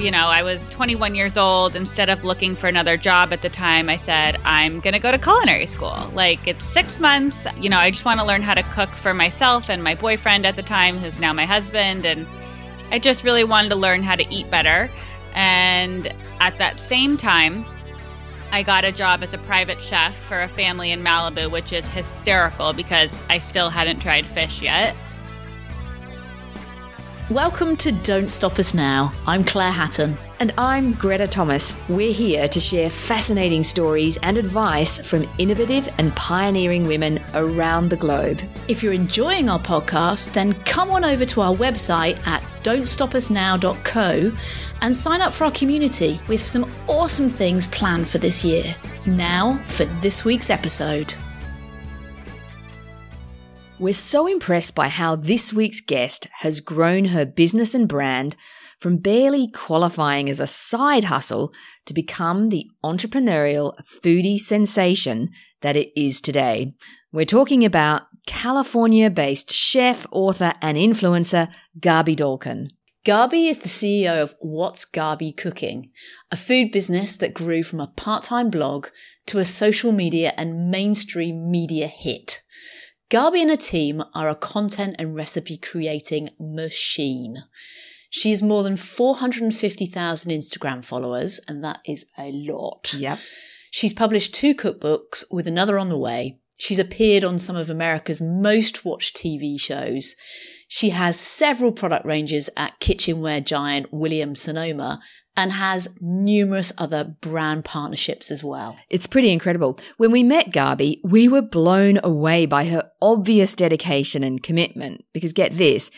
You know, I was 21 years old. Instead of looking for another job at the time, I said, I'm going to go to culinary school. Like, it's six months. You know, I just want to learn how to cook for myself and my boyfriend at the time, who's now my husband. And I just really wanted to learn how to eat better. And at that same time, I got a job as a private chef for a family in Malibu, which is hysterical because I still hadn't tried fish yet. Welcome to Don't Stop Us Now. I'm Claire Hatton. And I'm Greta Thomas. We're here to share fascinating stories and advice from innovative and pioneering women around the globe. If you're enjoying our podcast, then come on over to our website at don'tstopusnow.co and sign up for our community with some awesome things planned for this year. Now for this week's episode. We're so impressed by how this week's guest has grown her business and brand from barely qualifying as a side hustle to become the entrepreneurial foodie sensation that it is today. We're talking about California based chef, author, and influencer Gaby Dalkin. Gaby is the CEO of What's Gaby Cooking, a food business that grew from a part time blog to a social media and mainstream media hit. Gaby and her team are a content and recipe creating machine. She has more than 450,000 Instagram followers, and that is a lot. Yep. She's published two cookbooks with another on the way. She's appeared on some of America's most watched TV shows. She has several product ranges at kitchenware giant Williams Sonoma and has numerous other brand partnerships as well. It's pretty incredible. When we met Gaby, we were blown away by her obvious dedication and commitment. Because get this,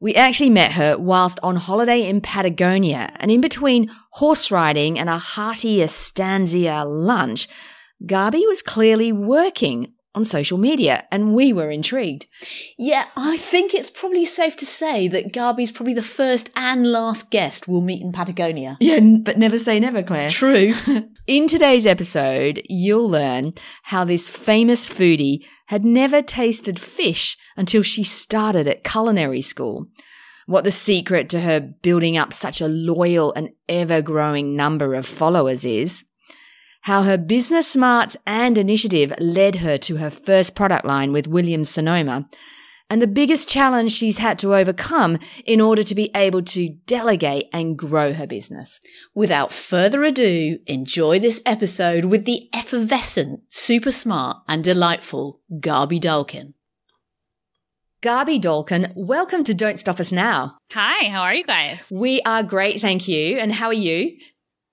we actually met her whilst on holiday in Patagonia, and in between horse riding and a hearty estancia lunch, Gaby was clearly working on social media, and we were intrigued. Yeah, I think it's probably safe to say that Gaby's probably the first and last guest we'll meet in Patagonia. Yeah, but never say never, Claire. True. in today's episode, you'll learn how this famous foodie had never tasted fish until she started at culinary school. What the secret to her building up such a loyal and ever growing number of followers is how her business smarts and initiative led her to her first product line with Williams Sonoma, and the biggest challenge she's had to overcome in order to be able to delegate and grow her business. Without further ado, enjoy this episode with the effervescent, super smart, and delightful Gaby Dalkin. Gaby Dalkin, welcome to Don't Stop Us Now. Hi, how are you guys? We are great, thank you. And how are you?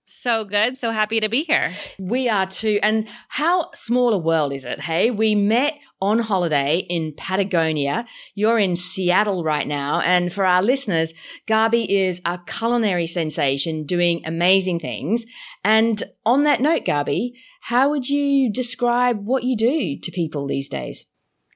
So good. So happy to be here. We are too. And how small a world is it? Hey, we met on holiday in Patagonia. You're in Seattle right now. And for our listeners, Gaby is a culinary sensation doing amazing things. And on that note, Gaby, how would you describe what you do to people these days?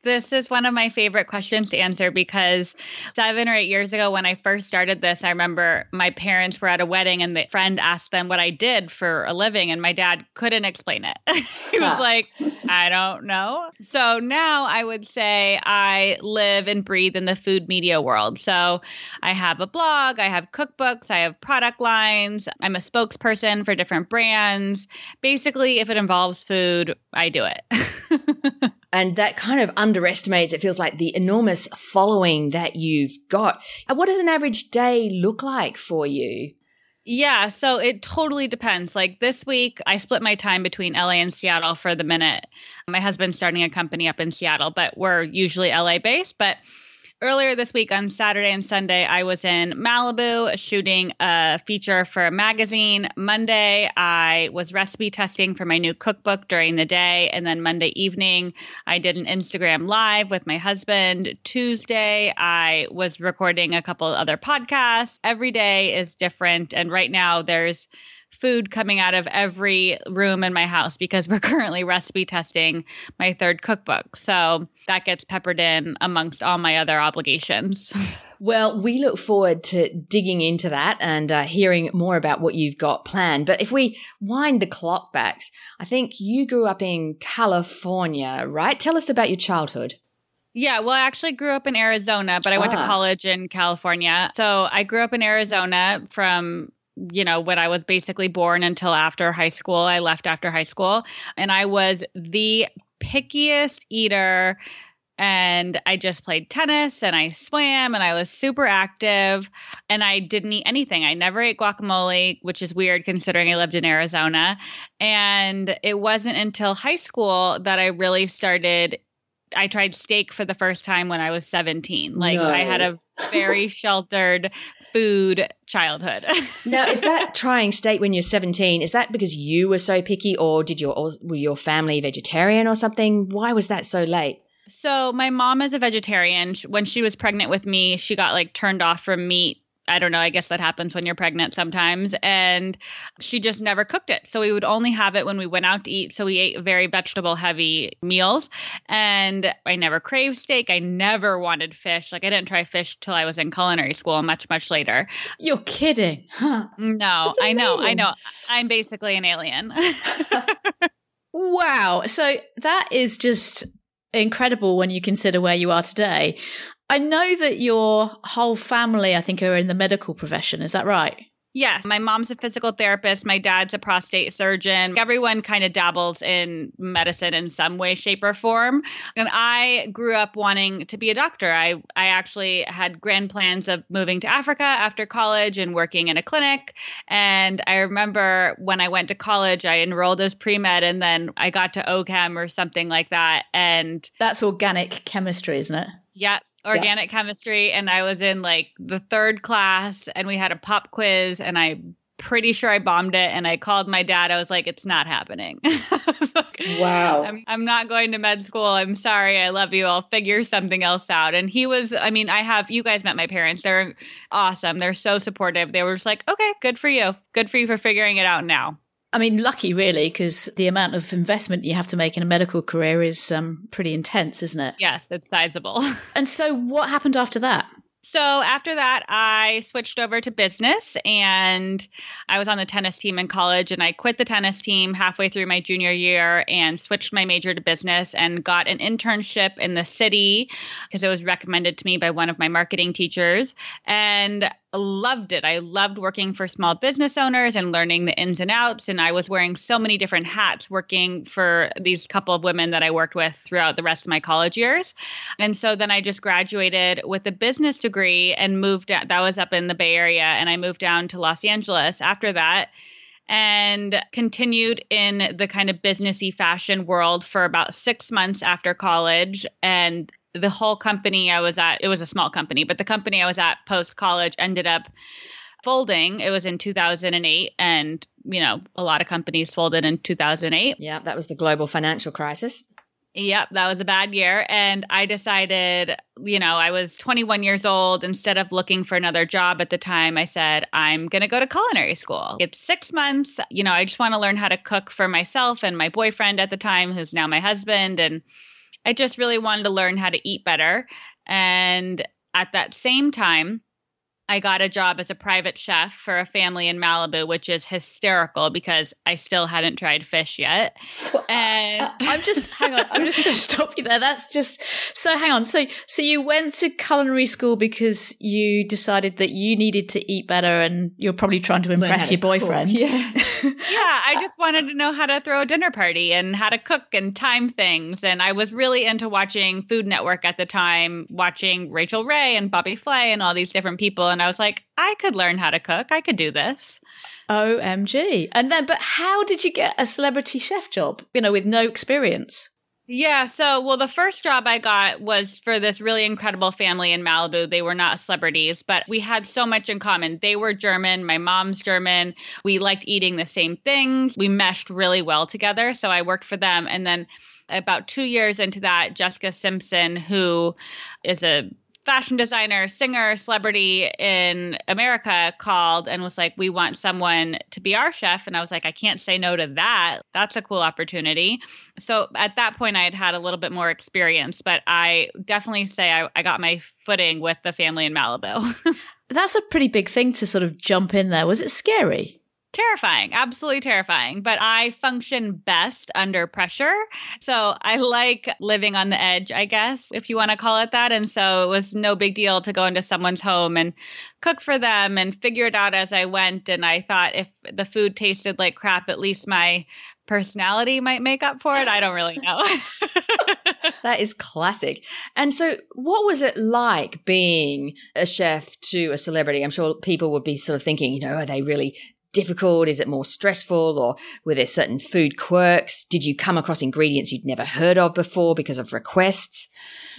This is one of my favorite questions to answer because seven or eight years ago, when I first started this, I remember my parents were at a wedding and the friend asked them what I did for a living, and my dad couldn't explain it. he was like, I don't know. So now I would say I live and breathe in the food media world. So I have a blog, I have cookbooks, I have product lines, I'm a spokesperson for different brands. Basically, if it involves food, I do it. and that kind of underestimates, it feels like, the enormous following that you've got. What does an average day look like for you? Yeah, so it totally depends. Like this week, I split my time between LA and Seattle for the minute. My husband's starting a company up in Seattle, but we're usually LA based. But earlier this week on Saturday and Sunday, I was in Malibu shooting a feature for a magazine. Monday, I was recipe testing for my new cookbook during the day. And then Monday evening, I did an Instagram live with my husband. Tuesday, I was recording a couple other podcasts. Every day is different. And right now, there's food coming out of every room in my house because we're currently recipe testing my third cookbook. So that gets peppered in amongst all my other obligations. Well, we look forward to digging into that and uh, hearing more about what you've got planned. But if we wind the clock back, I think you grew up in California, right? Tell us about your childhood. Yeah, well, I actually grew up in Arizona, but I went Ah. to college in California. So I grew up in Arizona from you know, when I was basically born until after high school. I left after high school and I was the pickiest eater. And I just played tennis and I swam and I was super active and I didn't eat anything. I never ate guacamole, which is weird considering I lived in Arizona. And it wasn't until high school that I really started I tried steak for the first time when I was 17. Like No. I had a very sheltered food childhood. Now, is that trying state when you're 17? Is that because you were so picky, or did your or were your family vegetarian or something? Why was that so late? so my mom is a vegetarian. When she was pregnant with me, she got like turned off from meat. I don't know. I guess that happens when you're pregnant sometimes. And she just never cooked it. So we would only have it when we went out to eat. So we ate very vegetable heavy meals. And I never craved steak. I never wanted fish. Like I didn't try fish till I was in culinary school much, much later. You're kidding. Huh. No, I know, I know. I'm basically an alien. Wow. So that is just incredible when you consider where you are today. I know that your whole family, I think, are in the medical profession. Is that right? yes, my mom's a physical therapist. My dad's a prostate surgeon. Everyone kind of dabbles in medicine in some way, shape, or form. And I grew up wanting to be a doctor. I, I actually had grand plans of moving to Africa after college and working in a clinic. And I remember when I went to college, I enrolled as pre med and then I got to OCHEM or something like that. And That's organic chemistry, isn't it? Yeah, organic chemistry. And I was in like the third class and we had a pop quiz and I pretty sure I bombed it and I called my dad. I was like, it's not happening. Like, Wow. I'm, I'm not going to med school. I'm sorry. I love you. I'll figure something else out. And he was, I mean, I have, you guys met my parents. They're awesome. They're so supportive. They were just like, okay, good for you. Good for you for figuring it out now. I mean, lucky really, because the amount of investment you have to make in a medical career is um, pretty intense, isn't it? Yes, it's sizable. And so, what happened after that? So after that, I switched over to business and I was on the tennis team in college and I quit the tennis team halfway through my junior year and switched my major to business and got an internship in the city because it was recommended to me by one of my marketing teachers and loved it. I loved working for small business owners and learning the ins and outs and I was wearing so many different hats working for these couple of women that I worked with throughout the rest of my college years. And so then I just graduated with a business degree and moved down. That was up in the Bay Area. And I moved down to Los Angeles after that and continued in the kind of businessy fashion world for about six months after college. And the whole company I was at, it was a small company, but the company I was at post college ended up folding. It was in 2008. And, you know, a lot of companies folded in 2008. Yeah, that was the global financial crisis. Yep, that was a bad year. And I decided, you know, I was 21 years old. Instead of looking for another job at the time, I said, I'm going to go to culinary school. It's six months. You know, I just want to learn how to cook for myself and my boyfriend at the time, who's now my husband. And I just really wanted to learn how to eat better. And at that same time, I got a job as a private chef for a family in Malibu, which is hysterical because I still hadn't tried fish yet. And Uh, I'm just hang on. I'm just going to stop you there. That's just so. Hang on. So, so you went to culinary school because you decided that you needed to eat better, and you're probably trying to impress your boyfriend. cook. Yeah. yeah, I just wanted to know how to throw a dinner party and how to cook and time things. And I was really into watching Food Network at the time, watching Rachael Ray and Bobby Flay and all these different people. And and I was like, I could learn how to cook. I could do this. OMG. And then, but how did you get a celebrity chef job, you know, with no experience? Yeah. So, well, the first job I got was for this really incredible family in Malibu. They were not celebrities, but we had so much in common. They were German. My mom's German. We liked eating the same things. We meshed really well together. So I worked for them. And then about two years into that, Jessica Simpson, who is a fashion designer, singer, celebrity in America called and was like, We want someone to be our chef. And I was like, I can't say no to that. That's a cool opportunity. So at that point, I had had a little bit more experience, but I definitely say I, I got my footing with the family in Malibu. That's a pretty big thing to sort of jump in there. Was it scary? Terrifying, absolutely terrifying. But I function best under pressure. So I like living on the edge, I guess, if you want to call it that. And so it was no big deal to go into someone's home and cook for them and figure it out as I went. And I thought if the food tasted like crap, at least my personality might make up for it. I don't really know. that is classic. And so, what was it like being a chef to a celebrity? I'm sure people would be sort of thinking, you know, are they really difficult? Is it more stressful or were there certain food quirks? Did you come across ingredients you'd never heard of before because of requests?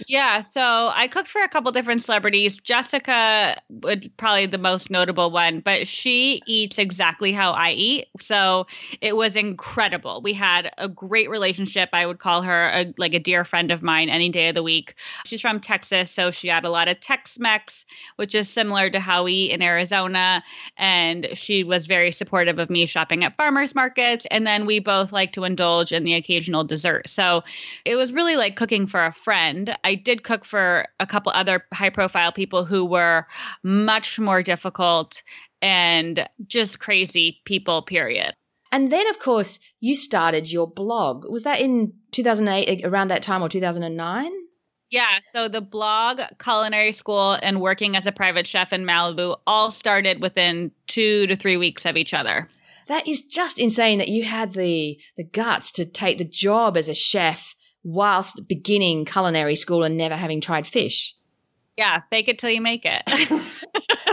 Yeah, so I cooked for a couple different celebrities. Jessica would probably the most notable one, but she eats exactly how I eat. So it was incredible. We had a great relationship. I would call her a, like a dear friend of mine any day of the week. She's from Texas, so she had a lot of Tex-Mex, which is similar to how we eat in Arizona, and she was very supportive of me shopping at farmers markets, and then we both like to indulge in the occasional dessert. So it was really like cooking for a friend. I did cook for a couple other high profile people who were much more difficult and just crazy people, period. And then, of course, you started your blog. Was that in 2008, around that time, or 2009? Yeah, so the blog, culinary school, and working as a private chef in Malibu all started within two to three weeks of each other. That is just insane that you had the the guts to take the job as a chef whilst beginning culinary school and never having tried fish. Yeah, fake it till you make it.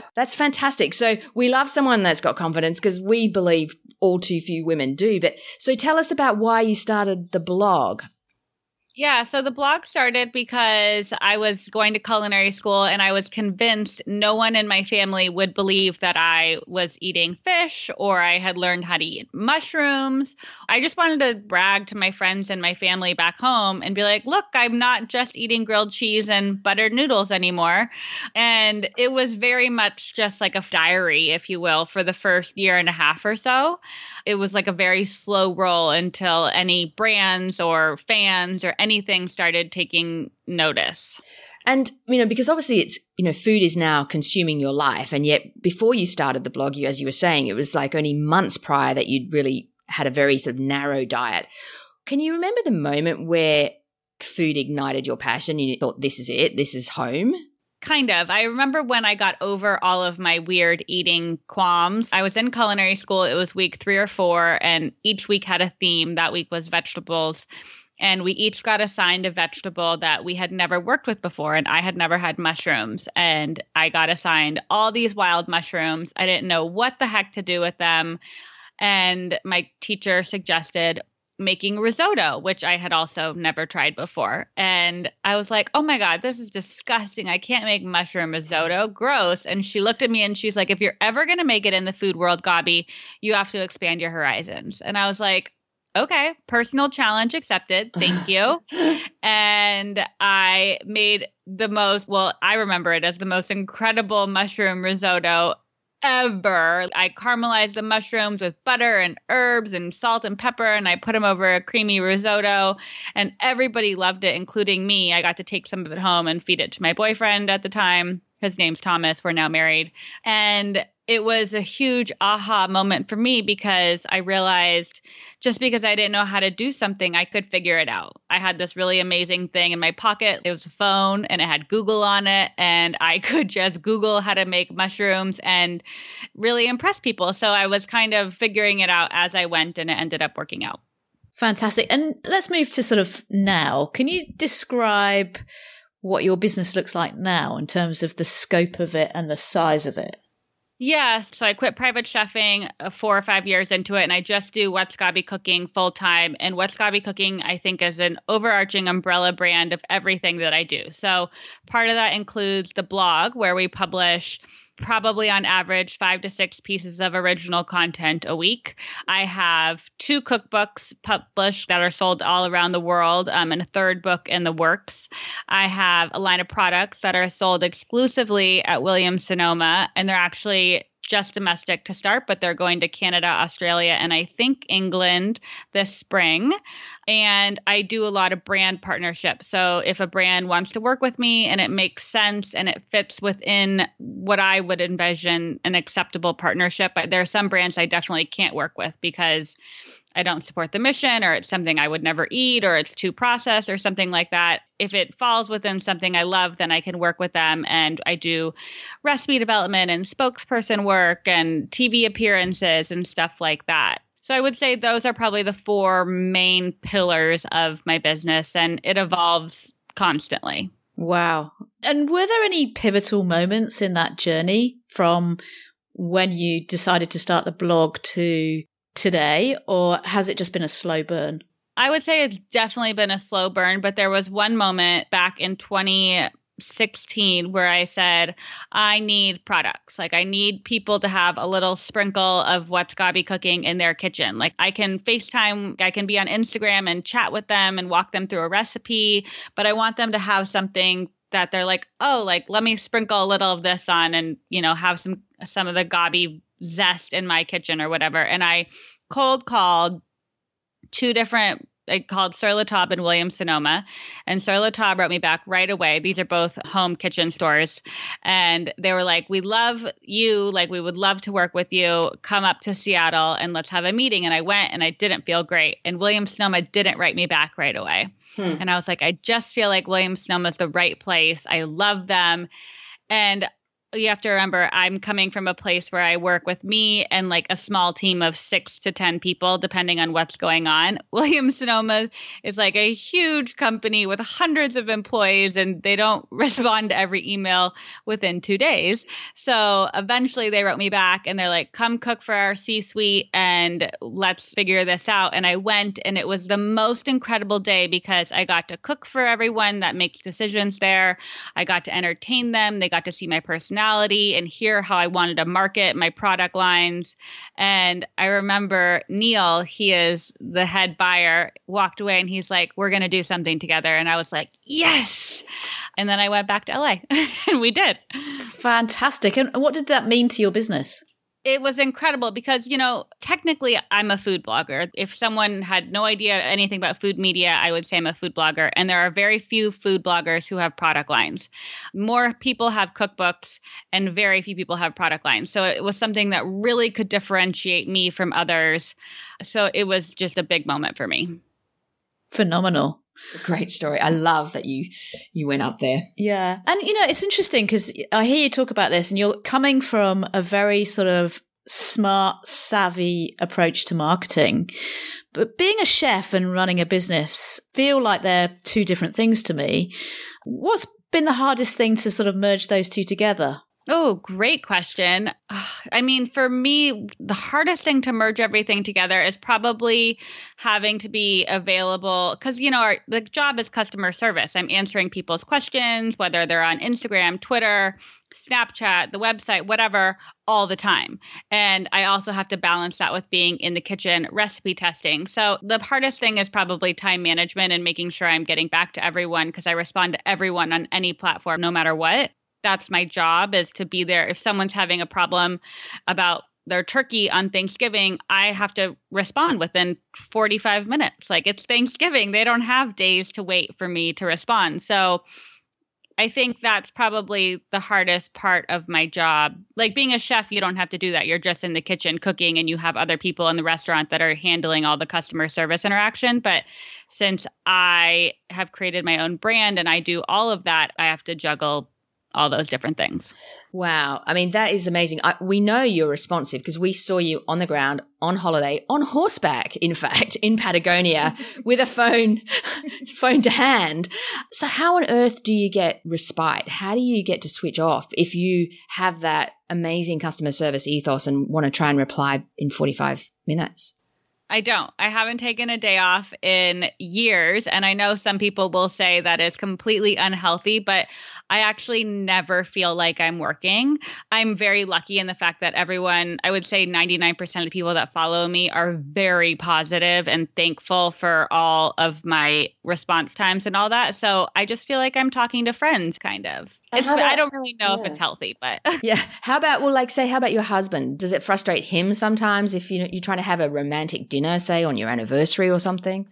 that's fantastic. So we love someone that's got confidence because we believe all too few women do. But so tell us about why you started the blog. Yeah, so the blog started because I was going to culinary school and I was convinced no one in my family would believe that I was eating fish or I had learned how to eat mushrooms. I just wanted to brag to my friends and my family back home and be like, look, I'm not just eating grilled cheese and buttered noodles anymore. And it was very much just like a diary, if you will, for the first year and a half or so it was like a very slow roll until any brands or fans or anything started taking notice. And, you know, because obviously it's, you know, food is now consuming your life. And yet before you started the blog, you, as you were saying, it was like only months prior that you'd really had a very sort of narrow diet. Can you remember the moment where food ignited your passion? You thought, this is it, this is home? Kind of. I remember when I got over all of my weird eating qualms. I was in culinary school. It was week three or four, and each week had a theme. That week was vegetables. And we each got assigned a vegetable that we had never worked with before. And I had never had mushrooms. And I got assigned all these wild mushrooms. I didn't know what the heck to do with them. And my teacher suggested, making risotto, which I had also never tried before. And I was like, oh my God, this is disgusting. I can't make mushroom risotto. Gross. And she looked at me and she's like, if you're ever going to make it in the food world, Gaby, you have to expand your horizons. And I was like, okay, personal challenge accepted. Thank you. and I made the most, well, I remember it as the most incredible mushroom risotto ever. I caramelized the mushrooms with butter and herbs and salt and pepper, and I put them over a creamy risotto. And everybody loved it, including me. I got to take some of it home and feed it to my boyfriend at the time. His name's Thomas. We're now married. And it was a huge aha moment for me because I realized just because I didn't know how to do something, I could figure it out. I had this really amazing thing in my pocket. It was a phone and it had Google on it, and I could just Google how to make mushrooms and really impress people. So I was kind of figuring it out as I went, and it ended up working out. Fantastic. And let's move to sort of now. Can you describe what your business looks like now in terms of the scope of it and the size of it? Yes. So I quit private chefing uh, four or five years into it, and I just do What's Gaby Cooking full time. And What's Gaby Cooking, I think, is an overarching umbrella brand of everything that I do. So part of that includes the blog where we publish probably on average five to six pieces of original content a week. I have two cookbooks published that are sold all around the world um, and a third book in the works. I have a line of products that are sold exclusively at Williams Sonoma, and they're actually just domestic to start, but they're going to Canada, Australia, and I think England this spring. And I do a lot of brand partnerships. So if a brand wants to work with me and it makes sense and it fits within what I would envision an acceptable partnership, there are some brands I definitely can't work with because I don't support the mission or it's something I would never eat or it's too processed or something like that. If it falls within something I love, then I can work with them. And I do recipe development and spokesperson work and TV appearances and stuff like that. So I would say those are probably the four main pillars of my business and it evolves constantly. Wow. And were there any pivotal moments in that journey from when you decided to start the blog to today, or has it just been a slow burn? I would say it's definitely been a slow burn, but there was one moment back in 2016 where I said, I need products. Like, I need people to have a little sprinkle of what's Gaby cooking in their kitchen. Like, I can FaceTime, I can be on Instagram and chat with them and walk them through a recipe, but I want them to have something that they're like, oh, like, let me sprinkle a little of this on and, you know, have some, some of the Gaby zest in my kitchen or whatever. And I cold called two different I called Sur La Table and William Sonoma. And Sur La Table wrote me back right away. These are both home kitchen stores. And they were like, We love you. Like, we would love to work with you. Come up to Seattle and let's have a meeting. And I went and I didn't feel great. And William Sonoma didn't write me back right away. Hmm. And I was like, I just feel like William Sonoma is the right place. I love them. And you have to remember I'm coming from a place where I work with me and like a small team of six to 10 people, depending on what's going on. Williams Sonoma is like a huge company with hundreds of employees and they don't respond to every email within two days. So eventually they wrote me back and they're like, come cook for our C suite and let's figure this out. And I went and it was the most incredible day because I got to cook for everyone that makes decisions there. I got to entertain them. They got to see my personality personality and hear how I wanted to market my product lines. And I remember Neil, he is the head buyer, walked away and he's like, We're going to do something together. And I was like, Yes. And then I went back to LA and we did. Fantastic. And what did that mean to your business? It was incredible because you know technically i'm a food blogger. If someone had no idea anything about food media i would say i'm a food blogger. And there are very few food bloggers who have product lines. More people have cookbooks and very few people have product lines. So it was something that really could differentiate me from others. So it was just a big moment for me. Phenomenal it's a great story. I love that you you went up there. Yeah. And you know, it's interesting because I hear you talk about this and you're coming from a very sort of smart, savvy approach to marketing. But being a chef and running a business feel like they're two different things to me. What's been the hardest thing to sort of merge those two together? Oh, great question. I mean, for me, the hardest thing to merge everything together is probably having to be available because, you know, our the job is customer service. I'm answering people's questions, whether they're on Instagram, Twitter, Snapchat, the website, whatever, all the time. And I also have to balance that with being in the kitchen recipe testing. So the hardest thing is probably time management and making sure I'm getting back to everyone because I respond to everyone on any platform, no matter what that's my job is to be there if someone's having a problem about their turkey on Thanksgiving, I have to respond within 45 minutes. Like it's Thanksgiving. They don't have days to wait for me to respond. So I think that's probably the hardest part of my job. Like being a chef, you don't have to do that. You're just in the kitchen cooking and you have other people in the restaurant that are handling all the customer service interaction. But since I have created my own brand and I do all of that, I have to juggle all those different things. Wow. I mean, that is amazing. I, we know you're responsive because we saw you on the ground, on holiday, on horseback, in fact, in Patagonia with a phone, phone to hand. So how on earth do you get respite? How do you get to switch off if you have that amazing customer service ethos and want to try and reply in 45 minutes? I don't. I haven't taken a day off in years. And I know some people will say that is completely unhealthy, but I actually never feel like I'm working. I'm very lucky in the fact that everyone, I would say 99% of the people that follow me are very positive and thankful for all of my response times and all that. So I just feel like I'm talking to friends, kind of. It's, about, I don't really know yeah. if it's healthy, but yeah. How about well, like say, how about your husband? Does it frustrate him sometimes if you you're trying to have a romantic dinner, say on your anniversary or something?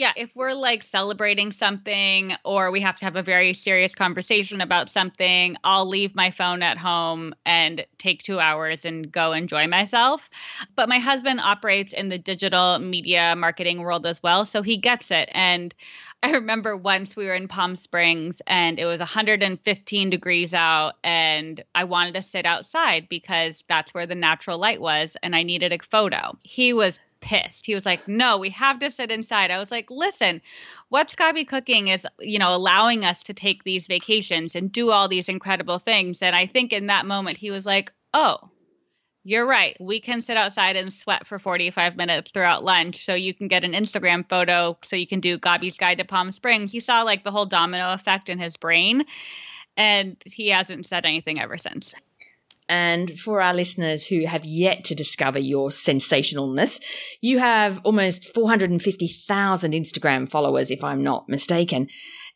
Yeah, if we're like celebrating something or we have to have a very serious conversation about something, I'll leave my phone at home and take two hours and go enjoy myself. But my husband operates in the digital media marketing world as well, so he gets it. And I remember once we were in Palm Springs and it was 115 degrees out, and I wanted to sit outside because that's where the natural light was, and I needed a photo. He was pissed. He was like, "No, we have to sit inside." I was like, "Listen, what Gaby cooking is, you know, allowing us to take these vacations and do all these incredible things." And I think in that moment he was like, "Oh, you're right. We can sit outside and sweat for 45 minutes throughout lunch so you can get an Instagram photo so you can do Gaby's Guide to Palm Springs." He saw like the whole domino effect in his brain and he hasn't said anything ever since. And for our listeners who have yet to discover your sensationalness, you have almost 450,000 Instagram followers, if I'm not mistaken.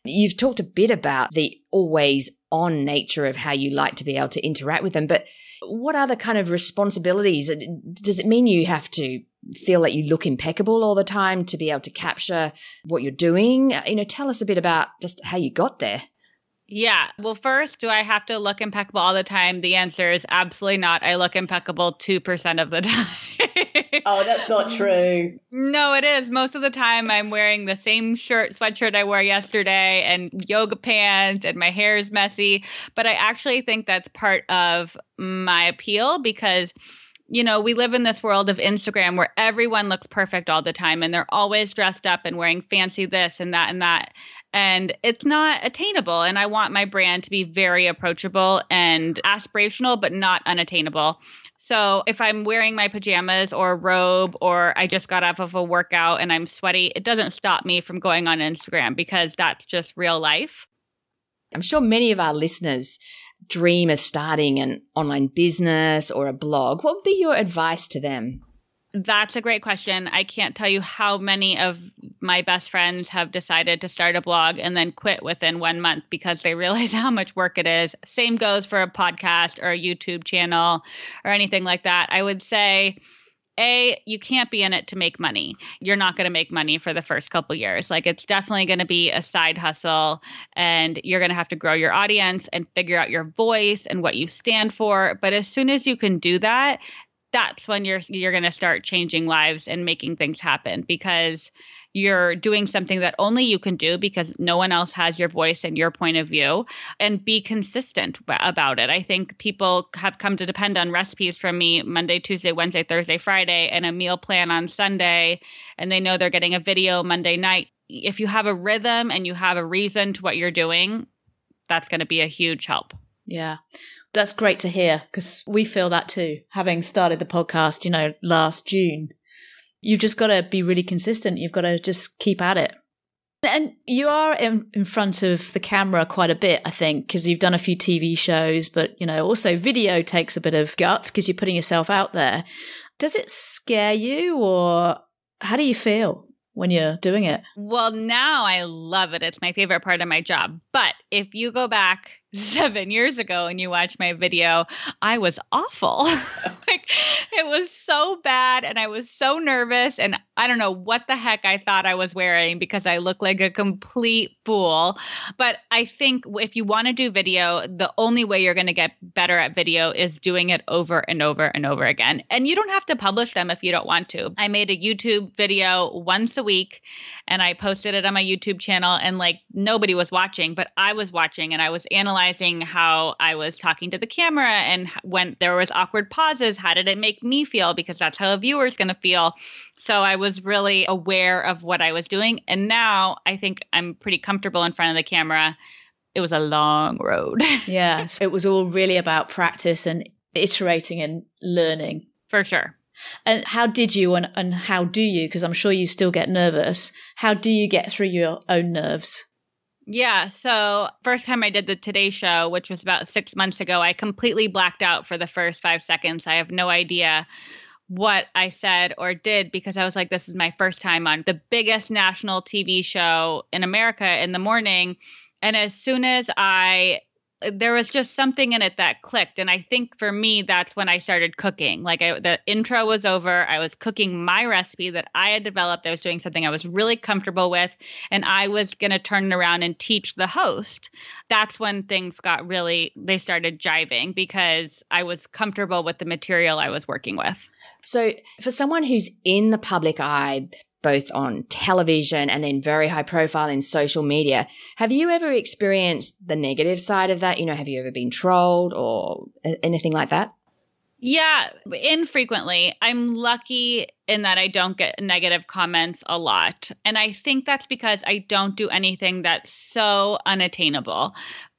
You've talked a bit about the always on nature of how you like to be able to interact with them, but what other kind of responsibilities? Uh, does it mean you have to feel that you look impeccable all the time to be able to capture what you're doing? Uh, you know, tell us a bit about just how you got there. Yeah. Well, first, do I have to look impeccable all the time? The answer is absolutely not. I look impeccable 2% of the time. oh, that's not true. No, it is. Most of the time, I'm wearing the same shirt, sweatshirt I wore yesterday, and yoga pants, and my hair is messy. But I actually think that's part of my appeal because you know, we live in this world of Instagram where everyone looks perfect all the time and they're always dressed up and wearing fancy this and that and that and it's not attainable. And I want my brand to be very approachable and aspirational, but not unattainable. So if I'm wearing my pajamas or a robe or I just got off of a workout and I'm sweaty, it doesn't stop me from going on Instagram because that's just real life. I'm sure many of our listeners dream of starting an online business or a blog. What would be your advice to them? That's a great question. I can't tell you how many of my best friends have decided to start a blog and then quit within one month because they realize how much work it is. Same goes for a podcast or a YouTube channel or anything like that. I would say, a you can't be in it to make money you're not going to make money for the first couple years like it's definitely going to be a side hustle and you're going to have to grow your audience and figure out your voice and what you stand for but as soon as you can do that that's when you're you're going to start changing lives and making things happen because you're doing something that only you can do because no one else has your voice and your point of view and be consistent about it. I think people have come to depend on recipes from me Monday, Tuesday, Wednesday, Thursday, Friday and a meal plan on Sunday and they know they're getting a video Monday night. If you have a rhythm and you have a reason to what you're doing, that's going to be a huge help. Yeah. That's great to hear because we feel that too. Having started the podcast, you know, last June, you've just got to be really consistent. You've got to just keep at it. And you are in, in front of the camera quite a bit, I think, because you've done a few TV shows, but, you know, also video takes a bit of guts because you're putting yourself out there. Does it scare you or how do you feel? when you're doing it? Well, now I love it. It's my favorite part of my job. But if you go back seven years ago and you watch my video, I was awful. like it was so bad and I was so nervous and I don't know what the heck I thought I was wearing because I look like a complete fool. But I think if you want to do video, the only way you're going to get better at video is doing it over and over and over again. And you don't have to publish them if you don't want to. I made a YouTube video once a week and I posted it on my YouTube channel and like nobody was watching, but I was watching and I was analyzing analyzing how I was talking to the camera and when there was awkward pauses, how did it make me feel? Because that's how a viewer is going to feel. So I was really aware of what I was doing. And now I think I'm pretty comfortable in front of the camera. It was a long road. yeah. So it was all really about practice and iterating and learning. For sure. And how did you and, and how do you, because I'm sure you still get nervous, how do you get through your own nerves? Yeah. So, first time I did the Today Show, which was about six months ago, I completely blacked out for the first five seconds. I have no idea what I said or did because I was like, this is my first time on the biggest national TV show in America in the morning. And as soon as I there was just something in it that clicked. And i think for me that's when i started cooking. Like I, the intro was over. I was cooking my recipe that i had developed. I was doing something i was really comfortable with. And i was going to turn it around and teach the host. That's when things got really they started jiving because i was comfortable with the material i was working with. So for someone who's in the public eye both on television and then very high profile in social media. Have you ever experienced the negative side of that? You know, have you ever been trolled or anything like that? Yeah, infrequently. I'm lucky in that I don't get negative comments a lot. And I think that's because I don't do anything that's so unattainable.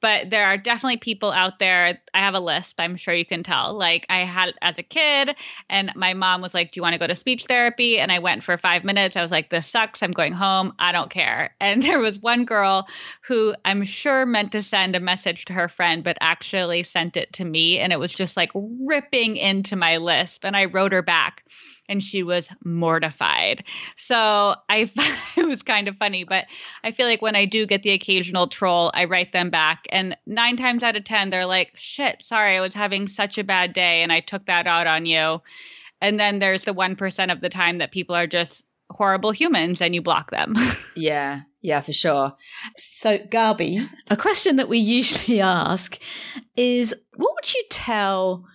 But there are definitely people out there. I have a list, I'm sure you can tell. Like I had as a kid, and my mom was like, Do you want to go to speech therapy? And I went for five minutes. I was like, This sucks. I'm going home. I don't care. And there was one girl who I'm sure meant to send a message to her friend, but actually sent it to me. And it was just like ripping into my lisp. And I wrote her back and she was mortified. So I it was kind of funny, but I feel like when I do get the occasional troll, I write them back and 9 times out of 10 they're like, "Shit, sorry, I was having such a bad day and I took that out on you." And then there's the 1% of the time that people are just horrible humans and you block them. yeah, yeah, for sure. So, Gaby, a question that we usually ask is what would you tell?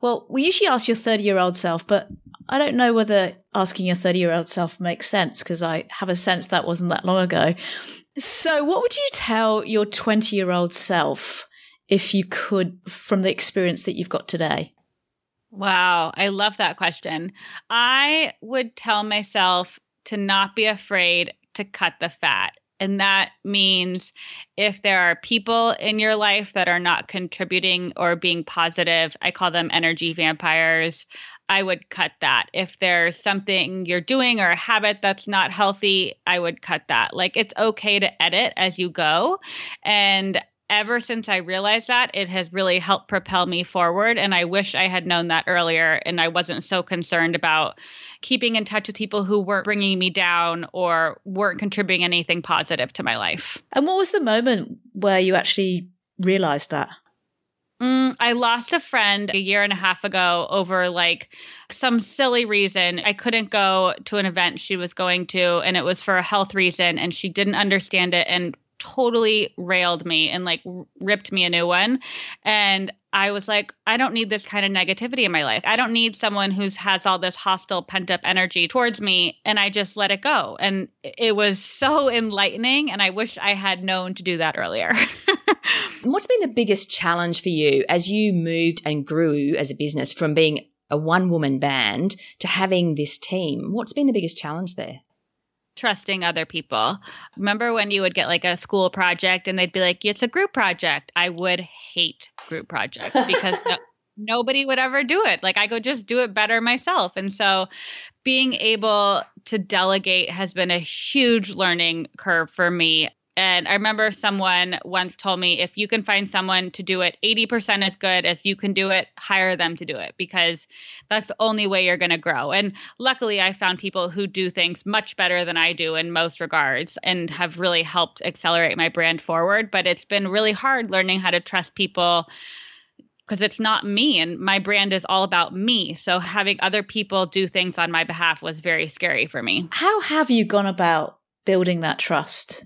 Well, we usually ask your 30 year old self, but I don't know whether asking your 30 year old self makes sense because I have a sense that wasn't that long ago. So, what would you tell your 20 year old self if you could from the experience that you've got today? Wow, I love that question. I would tell myself to not be afraid to cut the fat. And that means if there are people in your life that are not contributing or being positive, I call them energy vampires. I would cut that. If there's something you're doing or a habit that's not healthy, I would cut that. Like it's okay to edit as you go. And ever since I realized that, it has really helped propel me forward. And I wish I had known that earlier and I wasn't so concerned about keeping in touch with people who weren't bringing me down or weren't contributing anything positive to my life. And what was the moment where you actually realized that? Mm, I lost a friend a year and a half ago over like some silly reason. I couldn't go to an event she was going to, and it was for a health reason, and she didn't understand it and totally railed me and like ripped me a new one. And I was like, I don't need this kind of negativity in my life. I don't need someone who's has all this hostile pent up energy towards me. And I just let it go. And it was so enlightening. And I wish I had known to do that earlier. What's been the biggest challenge for you as you moved and grew as a business from being a one woman band to having this team? What's been the biggest challenge there? Trusting other people. Remember when you would get like a school project and they'd be like, it's a group project? I would hate group projects because no, nobody would ever do it. Like I could just do it better myself. And so being able to delegate has been a huge learning curve for me. And I remember someone once told me if you can find someone to do it 80% as good as you can do it, hire them to do it because that's the only way you're going to grow. And luckily, I found people who do things much better than I do in most regards and have really helped accelerate my brand forward. But it's been really hard learning how to trust people because it's not me and my brand is all about me. So having other people do things on my behalf was very scary for me. How have you gone about building that trust?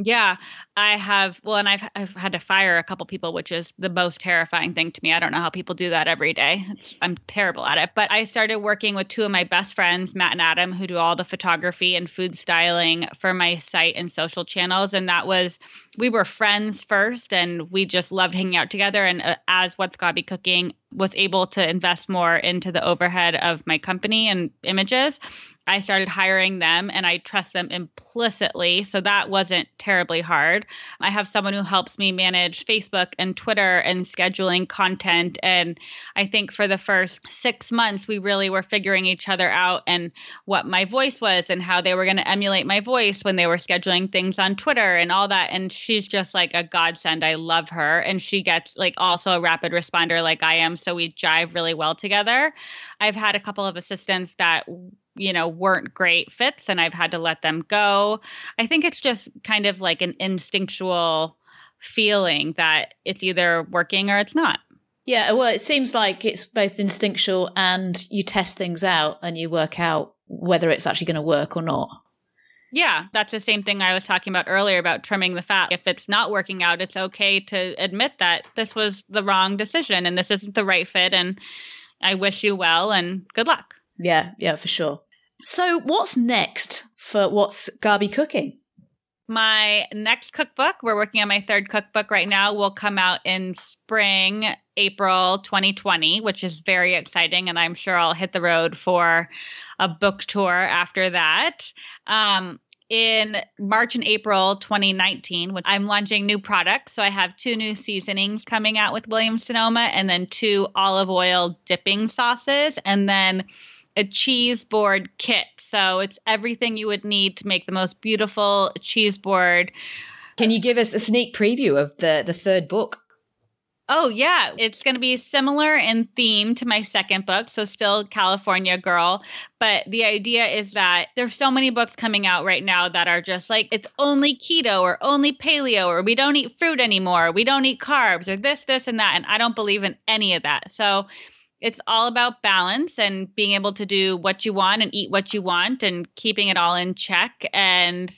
Yeah, I have. Well, and I've I've had to fire a couple people, which is the most terrifying thing to me. I don't know how people do that every day. It's, I'm terrible at it. But I started working with two of my best friends, Matt and Adam, who do all the photography and food styling for my site and social channels. And that was we were friends first, and we just loved hanging out together. And uh, as What's Gaby Cooking was able to invest more into the overhead of my company and images, I started hiring them and I trust them implicitly. So that wasn't terribly hard. I have someone who helps me manage Facebook and Twitter and scheduling content. And I think for the first six months, we really were figuring each other out and what my voice was and how they were going to emulate my voice when they were scheduling things on Twitter and all that. And she's just like a godsend. I love her. And she gets like also a rapid responder like I am. So we jive really well together. I've had a couple of assistants that you know, weren't great fits and I've had to let them go. I think it's just kind of like an instinctual feeling that it's either working or it's not. Yeah, well, it seems like it's both instinctual and you test things out and you work out whether it's actually going to work or not. Yeah, that's the same thing I was talking about earlier about trimming the fat. If it's not working out, it's okay to admit that this was the wrong decision and this isn't the right fit. And I wish you well and good luck. Yeah, yeah, for sure. So, what's next for What's Gaby Cooking? My next cookbook, we're working on my third cookbook right now, will come out in spring, April 2020, which is very exciting. And I'm sure I'll hit the road for a book tour after that. Um, in March and April 2019, I'm launching new products. So I have two new seasonings coming out with Williams Sonoma and then two olive oil dipping sauces. And then a cheese board kit. So it's everything you would need to make the most beautiful cheese board. Can you give us a sneak preview of the the third book? Oh yeah, it's going to be similar in theme to my second book, so still California girl, but the idea is that there's so many books coming out right now that are just like it's only keto or only paleo or we don't eat fruit anymore, we don't eat carbs or this this and that and I don't believe in any of that. So it's all about balance and being able to do what you want and eat what you want and keeping it all in check and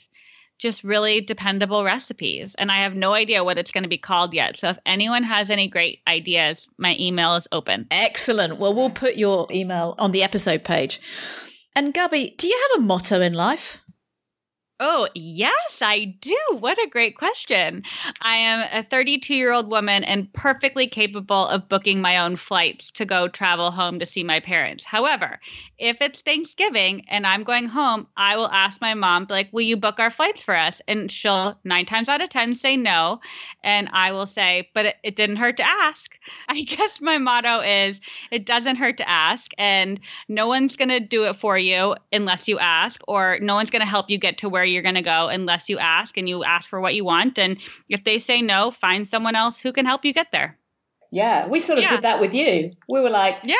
just really dependable recipes. And I have no idea what it's going to be called yet. So if anyone has any great ideas, my email is open. Excellent. Well, we'll put your email on the episode page. And Gaby, do you have a motto in life? Oh, yes, I do. What a great question. I am a 32 year old woman and perfectly capable of booking my own flights to go travel home to see my parents. However, if it's Thanksgiving and I'm going home, I will ask my mom, like, will you book our flights for us? And she'll nine times out of 10 say no. And I will say, but it, didn't hurt to ask. I guess my motto is it doesn't hurt to ask. And no one's going to do it for you unless you ask, or no one's going to help you get to where you're going to go unless you ask and you ask for what you want. And if they say no, find someone else who can help you get there. Yeah, we sort of yeah. did that with you. We were like, yeah.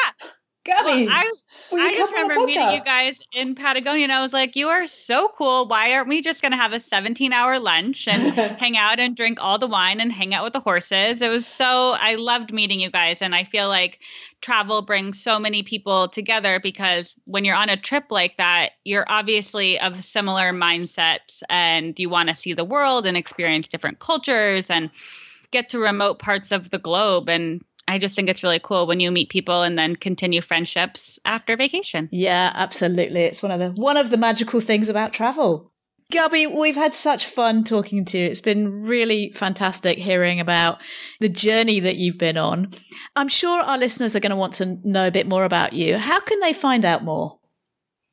Gaby, well, I, I just remember meeting you guys in Patagonia, and I was like, "You are so cool. Why aren't we just going to have a 17-hour lunch and hang out and drink all the wine and hang out with the horses?" It was so I loved meeting you guys, and I feel like travel brings so many people together because when you're on a trip like that, you're obviously of similar mindsets, and you want to see the world and experience different cultures and get to remote parts of the globe and I just think it's really cool when you meet people and then continue friendships after vacation. Yeah, absolutely. It's one of the one of the magical things about travel. Gaby, we've had such fun talking to you. It's been really fantastic hearing about the journey that you've been on. I'm sure our listeners are going to want to know a bit more about you. How can they find out more?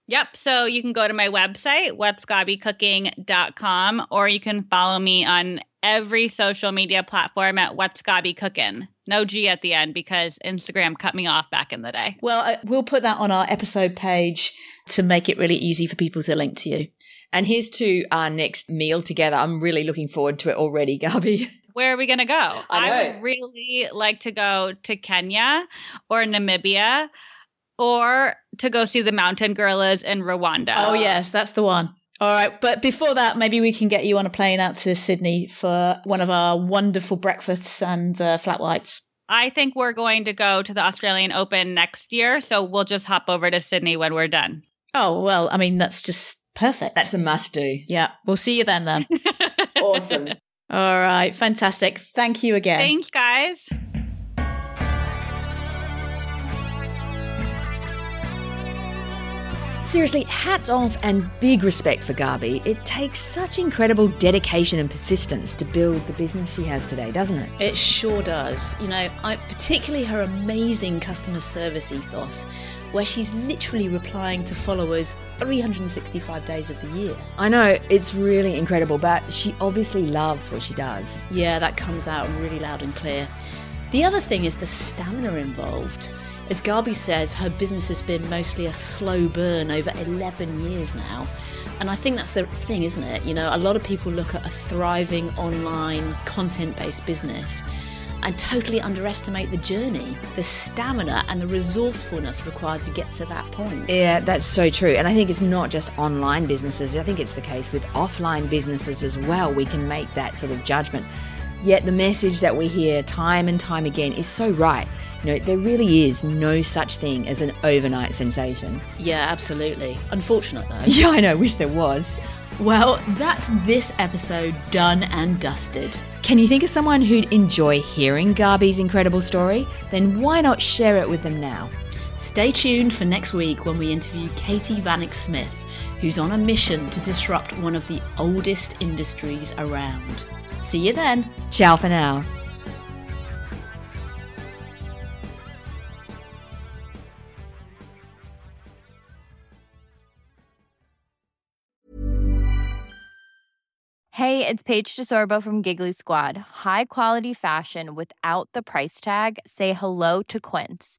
Yep. So you can go to my website, what'sgabycooking.com, or you can follow me on every social media platform at What's Gaby Cooking. No G at the end because Instagram cut me off back in the day. Well, we'll put that on our episode page to make it really easy for people to link to you. And here's to our next meal together. I'm really looking forward to it already, Gaby. Where are we going to go? I, I would really like to go to Kenya or Namibia or to go see the mountain gorillas in Rwanda. Oh, yes, that's the one. All right. But before that, maybe we can get you on a plane out to Sydney for one of our wonderful breakfasts and uh, flat whites. I think we're going to go to the Australian Open next year. So we'll just hop over to Sydney when we're done. Oh, well, I mean, that's just perfect. That's a must do. Yeah. We'll see you then, then. awesome. All right, fantastic. Thank you again. Thanks, guys. Seriously, hats off and big respect for Gaby. It takes such incredible dedication and persistence to build the business she has today, doesn't it? It sure does. You know, I, particularly her amazing customer service ethos, where she's literally replying to followers 365 days of the year. I know, it's really incredible, but she obviously loves what she does. Yeah, that comes out really loud and clear. The other thing is the stamina involved. As Gaby says, her business has been mostly a slow burn over 11 years now. And I think that's the thing, isn't it? You know, a lot of people look at a thriving online content based business and totally underestimate the journey, the stamina, and the resourcefulness required to get to that point. Yeah, that's so true. And I think it's not just online businesses, I think it's the case with offline businesses as well. We can make that sort of judgment. Yet the message that we hear time and time again is so right. You know, there really is no such thing as an overnight sensation. Yeah, absolutely. Unfortunate though. Yeah, I know, wish there was. Well, that's this episode done and dusted. Can you think of someone who'd enjoy hearing Gaby's incredible story? Then why not share it with them now? Stay tuned for next week when we interview Katie Vanek Smith, who's on a mission to disrupt one of the oldest industries around. See you then. Ciao for now. Hey, it's Paige DeSorbo from Giggly Squad. High quality fashion without the price tag. Say hello to Quince.